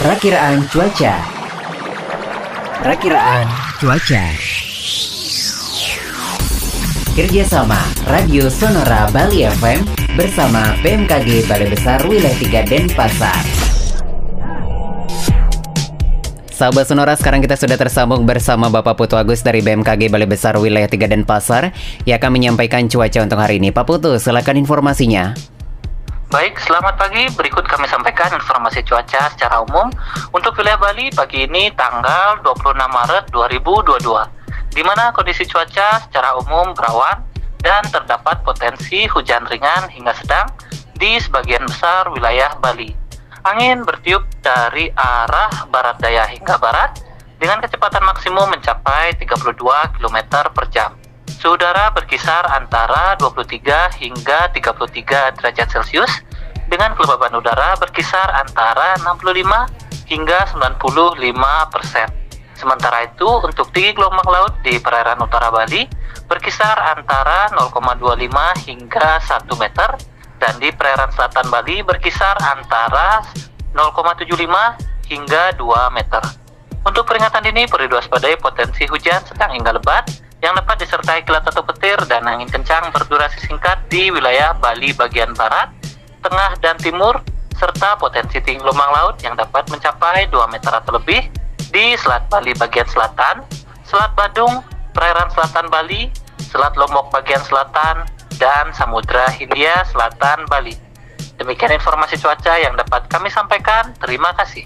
Perakiraan cuaca. Perakiraan cuaca. Kerjasama Radio Sonora Bali FM bersama BMKG Balai Besar Wilayah 3 Denpasar. Sahabat Sonora, sekarang kita sudah tersambung bersama Bapak Putu Agus dari BMKG Balai Besar Wilayah 3 Denpasar yang akan menyampaikan cuaca untuk hari ini. Pak Putu, silakan informasinya. Baik, selamat pagi. Berikut kami sampaikan informasi cuaca secara umum untuk wilayah Bali pagi ini tanggal 26 Maret 2022, di mana kondisi cuaca secara umum berawan dan terdapat potensi hujan ringan hingga sedang di sebagian besar wilayah Bali. Angin bertiup dari arah barat daya hingga barat dengan kecepatan maksimum mencapai 32 km per jam. Suhu udara berkisar antara 23 hingga 33 derajat Celcius dengan kelembaban udara berkisar antara 65 hingga 95 persen. Sementara itu, untuk tinggi gelombang laut di perairan utara Bali berkisar antara 0,25 hingga 1 meter dan di perairan selatan Bali berkisar antara 0,75 hingga 2 meter. Untuk peringatan ini perlu diwaspadai potensi hujan sedang hingga lebat yang dapat disertai kilat atau petir dan angin kencang berdurasi singkat di wilayah Bali bagian barat, tengah, dan timur, serta potensi tinggi gelombang laut yang dapat mencapai 2 meter atau lebih di Selat Bali bagian selatan, Selat Badung, perairan selatan Bali, Selat Lombok bagian selatan, dan Samudra Hindia Selatan Bali. Demikian informasi cuaca yang dapat kami sampaikan. Terima kasih.